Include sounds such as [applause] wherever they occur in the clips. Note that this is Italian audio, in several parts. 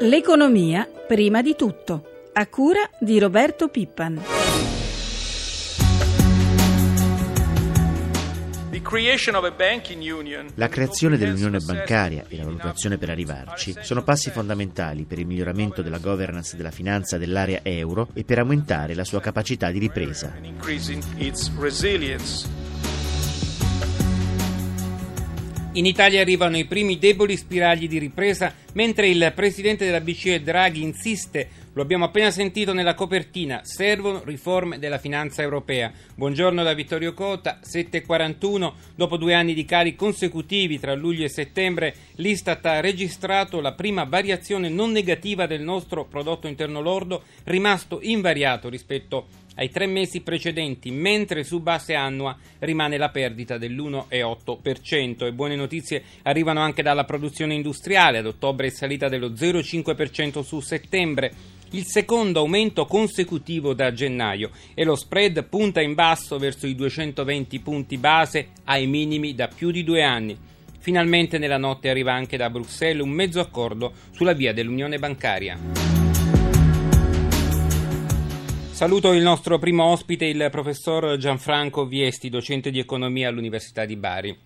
L'economia prima di tutto, a cura di Roberto Pippan. La creazione dell'unione bancaria e la valutazione per arrivarci sono passi fondamentali per il miglioramento della governance della finanza dell'area euro e per aumentare la sua capacità di ripresa. In Italia arrivano i primi deboli spiragli di ripresa, mentre il presidente della BCE Draghi insiste, lo abbiamo appena sentito nella copertina, servono riforme della finanza europea. Buongiorno da Vittorio Cota, 7.41, dopo due anni di cali consecutivi tra luglio e settembre, l'Istat ha registrato la prima variazione non negativa del nostro prodotto interno lordo, rimasto invariato rispetto ai tre mesi precedenti, mentre su base annua rimane la perdita dell'1,8%. E buone notizie arrivano anche dalla produzione industriale, ad ottobre è salita dello 0,5% su settembre, il secondo aumento consecutivo da gennaio e lo spread punta in basso verso i 220 punti base ai minimi da più di due anni. Finalmente nella notte arriva anche da Bruxelles un mezzo accordo sulla via dell'unione bancaria. Saluto il nostro primo ospite, il professor Gianfranco Viesti, docente di economia all'Università di Bari.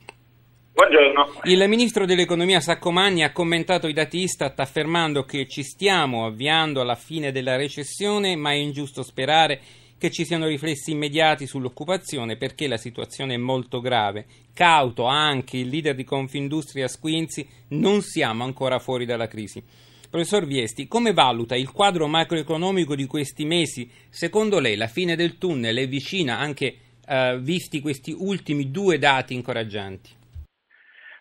Buongiorno. Il ministro dell'economia Saccomani ha commentato i dati Istat affermando che ci stiamo avviando alla fine della recessione, ma è ingiusto sperare che ci siano riflessi immediati sull'occupazione perché la situazione è molto grave. Cauto anche il leader di Confindustria Squinzi, non siamo ancora fuori dalla crisi. Professor Viesti, come valuta il quadro macroeconomico di questi mesi? Secondo lei la fine del tunnel è vicina anche eh, visti questi ultimi due dati incoraggianti?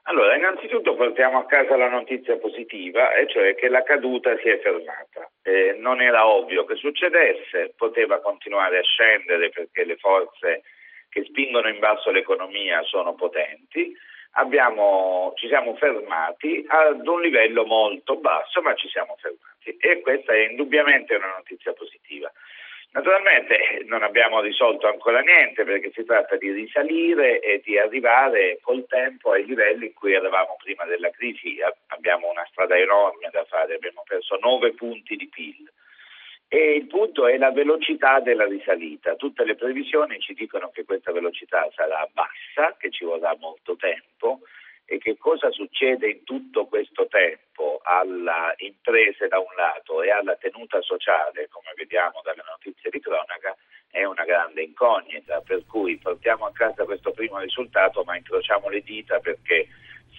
Allora, innanzitutto portiamo a casa la notizia positiva, e cioè che la caduta si è fermata. Eh, non era ovvio che succedesse, poteva continuare a scendere perché le forze che spingono in basso l'economia sono potenti, abbiamo, ci siamo fermati ad un livello molto basso, ma ci siamo fermati e questa è indubbiamente una notizia positiva. Naturalmente non abbiamo risolto ancora niente perché si tratta di risalire e di arrivare col tempo ai livelli in cui eravamo prima della crisi. Abbiamo una strada enorme da fare, abbiamo perso 9 punti di PIL e il punto è la velocità della risalita. Tutte le previsioni ci dicono che questa velocità sarà bassa, che ci vorrà molto tempo e che cosa succede in tutto questo tempo alle imprese da un lato e alla tenuta sociale, come vediamo dalle notizie di cronaca, è una grande incognita, per cui portiamo a casa questo primo risultato ma incrociamo le dita perché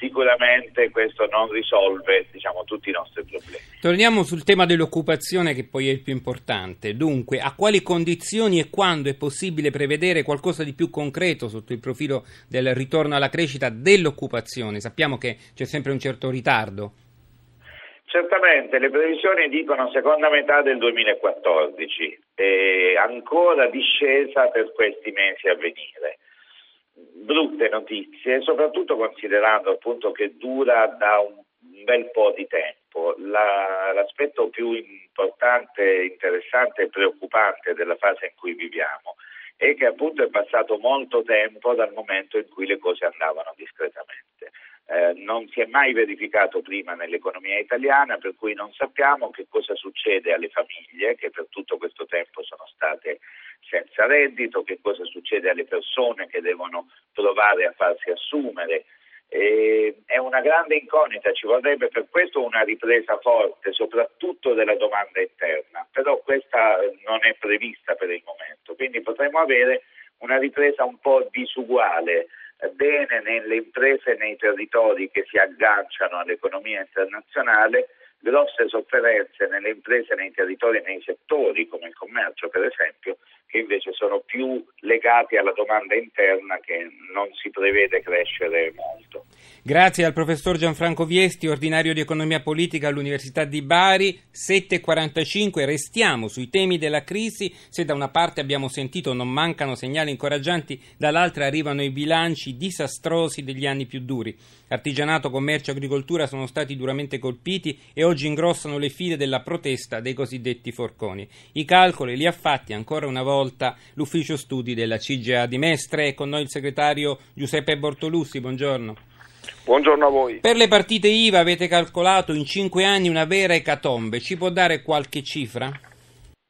sicuramente questo non risolve diciamo, tutti i nostri problemi. Torniamo sul tema dell'occupazione che poi è il più importante. Dunque, a quali condizioni e quando è possibile prevedere qualcosa di più concreto sotto il profilo del ritorno alla crescita dell'occupazione? Sappiamo che c'è sempre un certo ritardo. Certamente, le previsioni dicono seconda metà del 2014 e ancora discesa per questi mesi a venire brutte notizie, soprattutto considerando appunto che dura da un, bel po' di tempo. La, l'aspetto più importante, interessante e preoccupante della fase in cui viviamo è che appunto è passato molto tempo dal momento in cui le cose andavano discretamente. Eh, non si è mai verificato prima nell'economia italiana, per cui non sappiamo che cosa succede alle famiglie che per tutto questo tempo sono state senza reddito, che cosa succede alle persone che devono provare a farsi assumere. E è una grande incognita, ci vorrebbe per questo una ripresa forte, soprattutto della domanda interna, però questa non è prevista per il momento, quindi potremmo avere una ripresa un po' disuguale, bene nelle imprese e nei territori che si agganciano all'economia internazionale, grosse sofferenze nelle imprese, nei territori, nei settori come il commercio per esempio, che invece sono più legati alla domanda interna che non si prevede crescere molto. Grazie al professor Gianfranco Viesti, ordinario di economia politica all'Università di Bari, 7.45, restiamo sui temi della crisi, se da una parte abbiamo sentito non mancano segnali incoraggianti, dall'altra arrivano i bilanci disastrosi degli anni più duri. Artigianato, commercio e agricoltura sono stati duramente colpiti e oggi ingrossano le file della protesta dei cosiddetti forconi. I calcoli li ha fatti ancora una volta l'ufficio studi della CGA di Mestre e con noi il segretario Giuseppe Bortolussi. Buongiorno. Buongiorno a voi. Per le partite IVA avete calcolato in cinque anni una vera ecatombe. Ci può dare qualche cifra?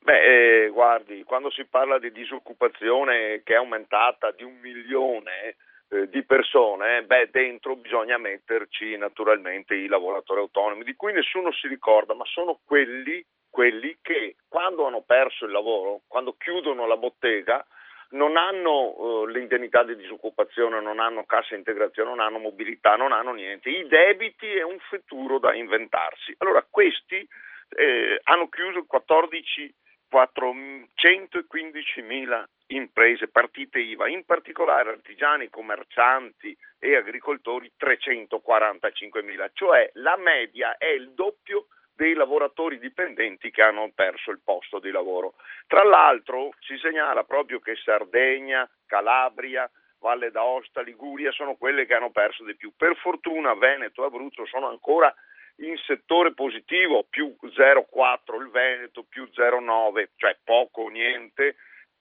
Beh, eh, guardi, quando si parla di disoccupazione che è aumentata di un milione eh, di persone, beh, dentro bisogna metterci naturalmente i lavoratori autonomi, di cui nessuno si ricorda, ma sono quelli, quelli che quando hanno perso il lavoro, quando chiudono la bottega, non hanno uh, l'indennità di disoccupazione, non hanno cassa integrazione, non hanno mobilità, non hanno niente. I debiti è un futuro da inventarsi. Allora, questi eh, hanno chiuso 14 415 mila imprese, partite IVA, in particolare artigiani, commercianti e agricoltori 345 mila, cioè la media è il doppio dei lavoratori dipendenti che hanno perso il posto di lavoro. Tra l'altro si segnala proprio che Sardegna, Calabria, Valle d'Aosta, Liguria sono quelle che hanno perso di più. Per fortuna Veneto e Abruzzo sono ancora in settore positivo, più 0,4 il Veneto, più 0,9, cioè poco o niente,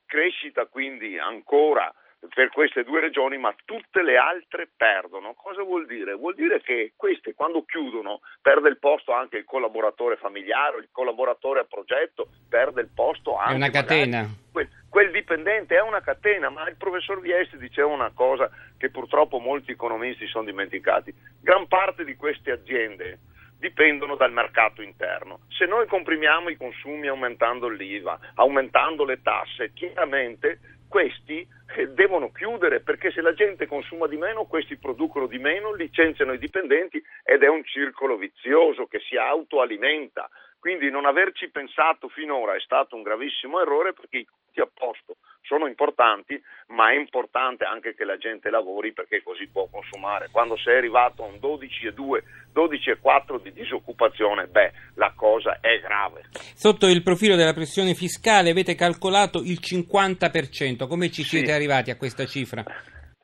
crescita quindi ancora per queste due regioni, ma tutte le altre perdono. Cosa vuol dire? Vuol dire che queste quando chiudono perde il posto anche il collaboratore familiare, il collaboratore a progetto, perde il posto anche... È una catena. Quel, quel, dipendente è una catena, ma il professor Viesti diceva una cosa che purtroppo molti economisti sono dimenticati. Gran parte di queste aziende dipendono dal mercato interno. Se noi comprimiamo i consumi aumentando l'IVA, aumentando le tasse, chiaramente questi eh, devono chiudere perché se la gente consuma di meno, questi producono di meno, licenziano i dipendenti ed è un circolo vizioso che si autoalimenta. Quindi non averci pensato finora è stato un gravissimo errore perché i conti a posto sono importanti, ma è importante anche che la gente lavori perché così può consumare. Quando sei arrivato a un 12,2, 12,4 di disoccupazione, beh, la cosa è grave. Sotto il profilo della pressione fiscale avete calcolato il 50%, come ci siete sì. arrivati a questa cifra?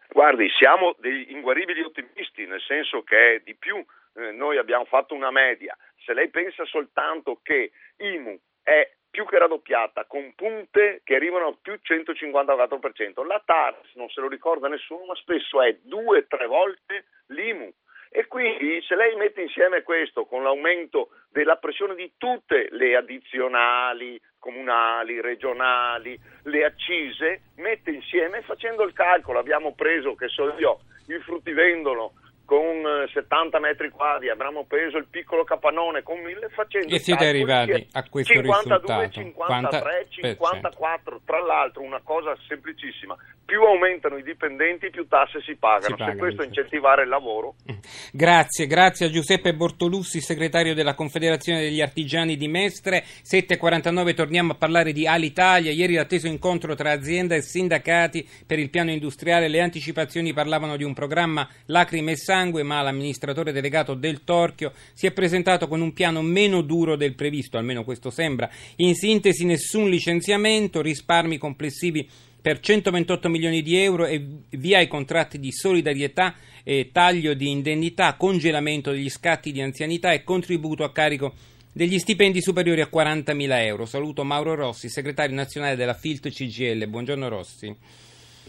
Guardi, siamo degli inguaribili ottimisti, nel senso che di più eh, noi abbiamo fatto una media. Se lei pensa soltanto che IMU è più che raddoppiata, con punte che arrivano a più 154%, la TARS non se lo ricorda nessuno, ma spesso è due o tre volte l'IMU. E quindi se lei mette insieme questo con l'aumento della pressione di tutte le addizionali, comunali, regionali, le accise, mette insieme facendo il calcolo, abbiamo preso, che so io, il fruttivendolo con 70 eh, metri quadri, avremmo preso il piccolo capannone con 1000 facendo e siete arrivati a questo 52, risultato. 53, 54 tra l'altro una cosa semplicissima più aumentano i dipendenti più tasse si pagano, si pagano se questo incentivare il lavoro. Mm. grazie, grazie a Giuseppe Bortolussi segretario della Confederazione degli Artigiani di Mestre. 7.49 torniamo a parlare di Alitalia. Ieri l'atteso incontro tra azienda e sindacati per il piano industriale. Le anticipazioni parlavano di un programma lacrime e sangue, ma l'amministratore delegato del Torchio si è presentato con un piano meno duro del previsto, almeno questo sembra. In sintesi, nessun licenziamento, risparmi complessivi per 128 milioni di euro e via i contratti di solidarietà, eh, taglio di indennità, congelamento degli scatti di anzianità e contributo a carico degli stipendi superiori a 40 mila euro. Saluto Mauro Rossi, segretario nazionale della FILT CGL. Buongiorno Rossi.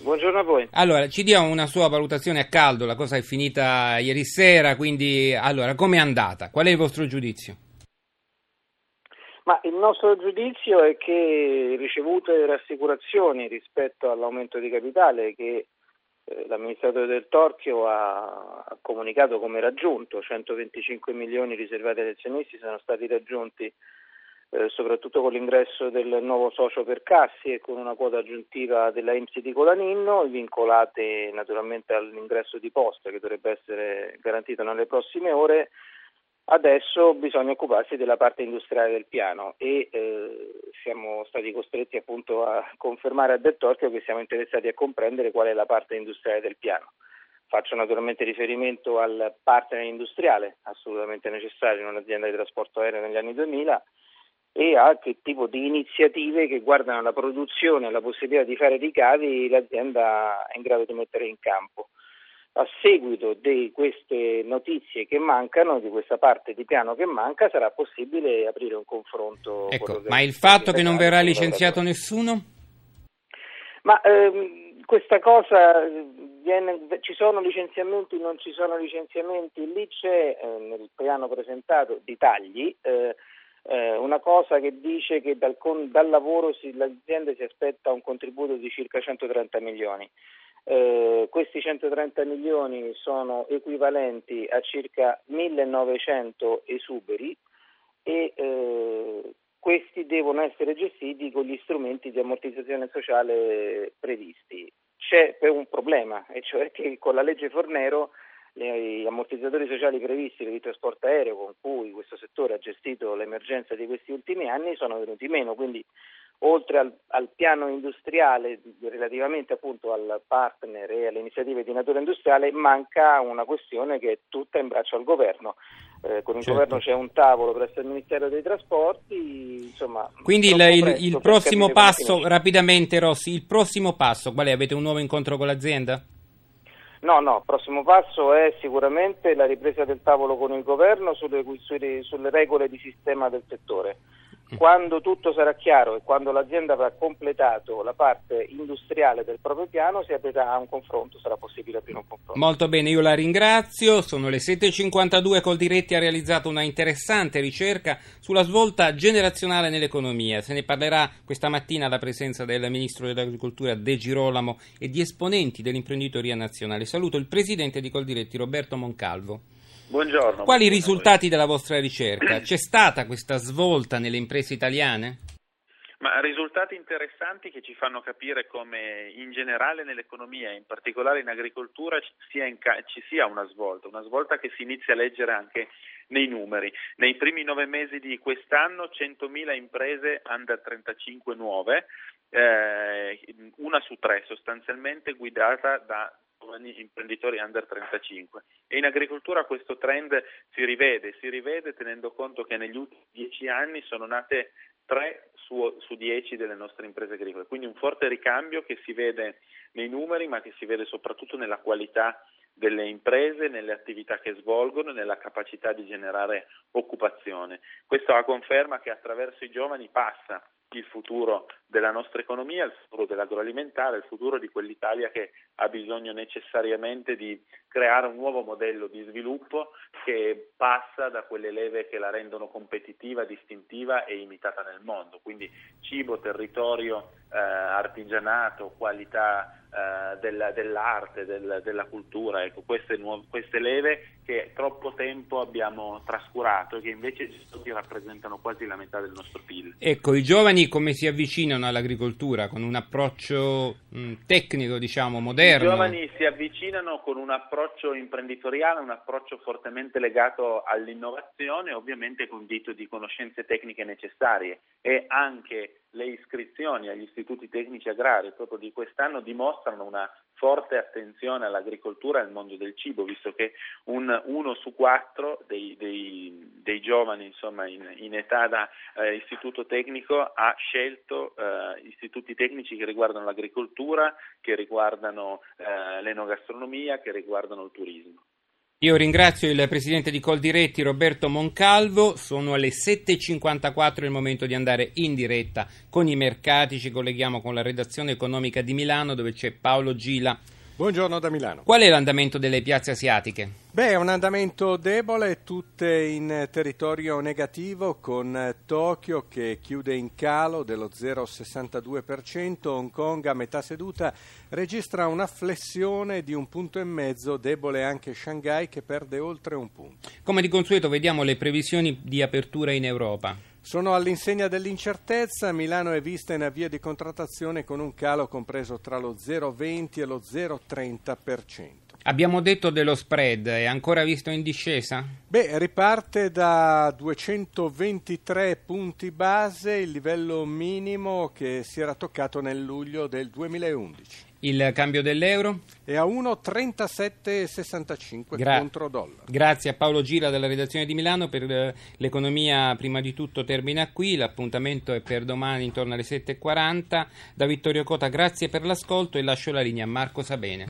Buongiorno a voi. Allora, ci dia una sua valutazione a caldo, la cosa è finita ieri sera, quindi allora, com'è andata? Qual è il vostro giudizio? Ma il nostro giudizio è che ricevute rassicurazioni rispetto all'aumento di capitale che eh, l'amministratore del Torchio ha, ha, comunicato come raggiunto, 125 milioni riservati agli azionisti sono stati raggiunti eh, soprattutto con l'ingresso del nuovo socio per Cassi e con una quota aggiuntiva della IMSI di Colaninno, vincolate naturalmente all'ingresso di posta che dovrebbe essere garantito nelle prossime ore. Adesso bisogna occuparsi della parte industriale del piano e eh, siamo stati costretti appunto a confermare a Del che siamo interessati a comprendere qual è la parte industriale del piano. Faccio naturalmente riferimento al partner industriale, assolutamente necessario in un'azienda di trasporto aereo negli anni 2000, e a che tipo di iniziative che guardano la produzione e la possibilità di fare ricavi l'azienda è in grado di mettere in campo a seguito di queste notizie che mancano, di questa parte di piano che manca, sarà possibile aprire un confronto. Ecco, ma il fatto che non verrà licenziato nessuno? Ma ehm, questa cosa viene, ci sono licenziamenti, non ci sono licenziamenti, lì c'è eh, nel piano presentato di tagli. Eh, eh, una cosa che dice che dal, con, dal lavoro si, l'azienda si aspetta un contributo di circa 130 milioni. Eh, questi 130 milioni sono equivalenti a circa 1900 esuberi e eh, questi devono essere gestiti con gli strumenti di ammortizzazione sociale previsti. C'è un problema, e cioè che con la legge Fornero gli ammortizzatori sociali previsti per il trasporto aereo con cui questo settore ha gestito l'emergenza di questi ultimi anni sono venuti meno, quindi oltre al, al, piano industriale relativamente appunto al partner e alle iniziative di natura industriale manca una questione che è tutta in braccio al governo. Eh, con il certo. governo c'è un tavolo presso il Ministero dei Trasporti, insomma... Quindi il, il, il prossimo passo, rapidamente Rossi, il prossimo passo qual è? Avete un nuovo incontro con l'azienda? No, no, il prossimo passo è sicuramente la ripresa del tavolo con il governo sulle, sulle, sulle regole di sistema del settore. Quando tutto sarà chiaro e quando l'azienda avrà completato la parte industriale del proprio piano si aprirà un confronto, sarà possibile aprire un confronto. Molto bene, io la ringrazio. Sono le 7.52, Coldiretti ha realizzato una interessante ricerca sulla svolta generazionale nell'economia. Se ne parlerà questa mattina alla presenza del Ministro dell'Agricoltura De Girolamo e di esponenti dell'imprenditoria nazionale. Saluto il Presidente di Coldiretti, Roberto Moncalvo. Buongiorno. Quali i risultati della vostra ricerca? [clears throat] C'è stata questa svolta nelle imprese italiane? Ma risultati interessanti che ci fanno capire come in generale nell'economia, in particolare in agricoltura, ci sia, in ca- ci sia, una svolta, una svolta che si inizia a leggere anche nei numeri. Nei primi nove mesi di quest'anno 100.000 imprese under 35 nuove, eh, una su tre sostanzialmente guidata da giovani imprenditori under 35 e in agricoltura questo trend si rivede, si rivede tenendo conto che negli ultimi dieci anni sono nate 3 su, 10 delle nostre imprese agricole, quindi un forte ricambio che si vede nei numeri ma che si vede soprattutto nella qualità delle imprese, nelle attività che svolgono e nella capacità di generare occupazione. Questo a conferma che attraverso i giovani passa il futuro della nostra economia, il futuro dell'agroalimentare, il futuro di quell'Italia che ha bisogno necessariamente di creare un nuovo modello di sviluppo che passa da quelle leve che la rendono competitiva, distintiva e imitata nel mondo, quindi cibo, territorio, eh, artigianato, qualità eh, della, dell'arte, del, della cultura, ecco, queste, nuove, queste leve che troppo tempo abbiamo trascurato e che invece rappresentano quasi la metà del nostro PIL. Ecco, i giovani come si avvicinano all'agricoltura? Con un approccio mh, tecnico, diciamo, moderno? I giovani si avvicinano con un approccio imprenditoriale, un approccio fortemente legato all'innovazione, ovviamente condito di conoscenze tecniche necessarie. E anche le iscrizioni agli istituti tecnici agrari proprio di quest'anno dimostrano una forte attenzione all'agricoltura e al mondo del cibo, visto che un, uno su quattro dei, dei, dei giovani insomma, in, in, età da eh, istituto tecnico ha scelto eh, istituti tecnici che riguardano l'agricoltura, che riguardano eh, l'enogastronomia, che riguardano il turismo. Io ringrazio il presidente di Coldiretti Roberto Moncalvo, sono alle 7.54 il momento di andare in diretta con i mercati, ci colleghiamo con la redazione economica di Milano dove c'è Paolo Gila. Buongiorno da Milano. Qual è l'andamento delle piazze asiatiche? Beh, è un andamento debole, tutte in territorio negativo, con Tokyo che chiude in calo dello 0,62%, Hong Kong a metà seduta registra una flessione di un punto e mezzo, debole anche Shanghai che perde oltre un punto. Come di consueto vediamo le previsioni di apertura in Europa. Sono all'insegna dell'incertezza, Milano è vista in avvio di contrattazione con un calo compreso tra lo 0,20 e lo 0,30%. Abbiamo detto dello spread, è ancora visto in discesa? Beh, riparte da 223 punti base, il livello minimo che si era toccato nel luglio del 2011. Il cambio dell'euro? È a 1,3765 Gra- contro dollaro. Grazie a Paolo Gira della redazione di Milano per eh, l'economia prima di tutto termina qui, l'appuntamento è per domani intorno alle 7.40. Da Vittorio Cota grazie per l'ascolto e lascio la linea a Marco Sabene.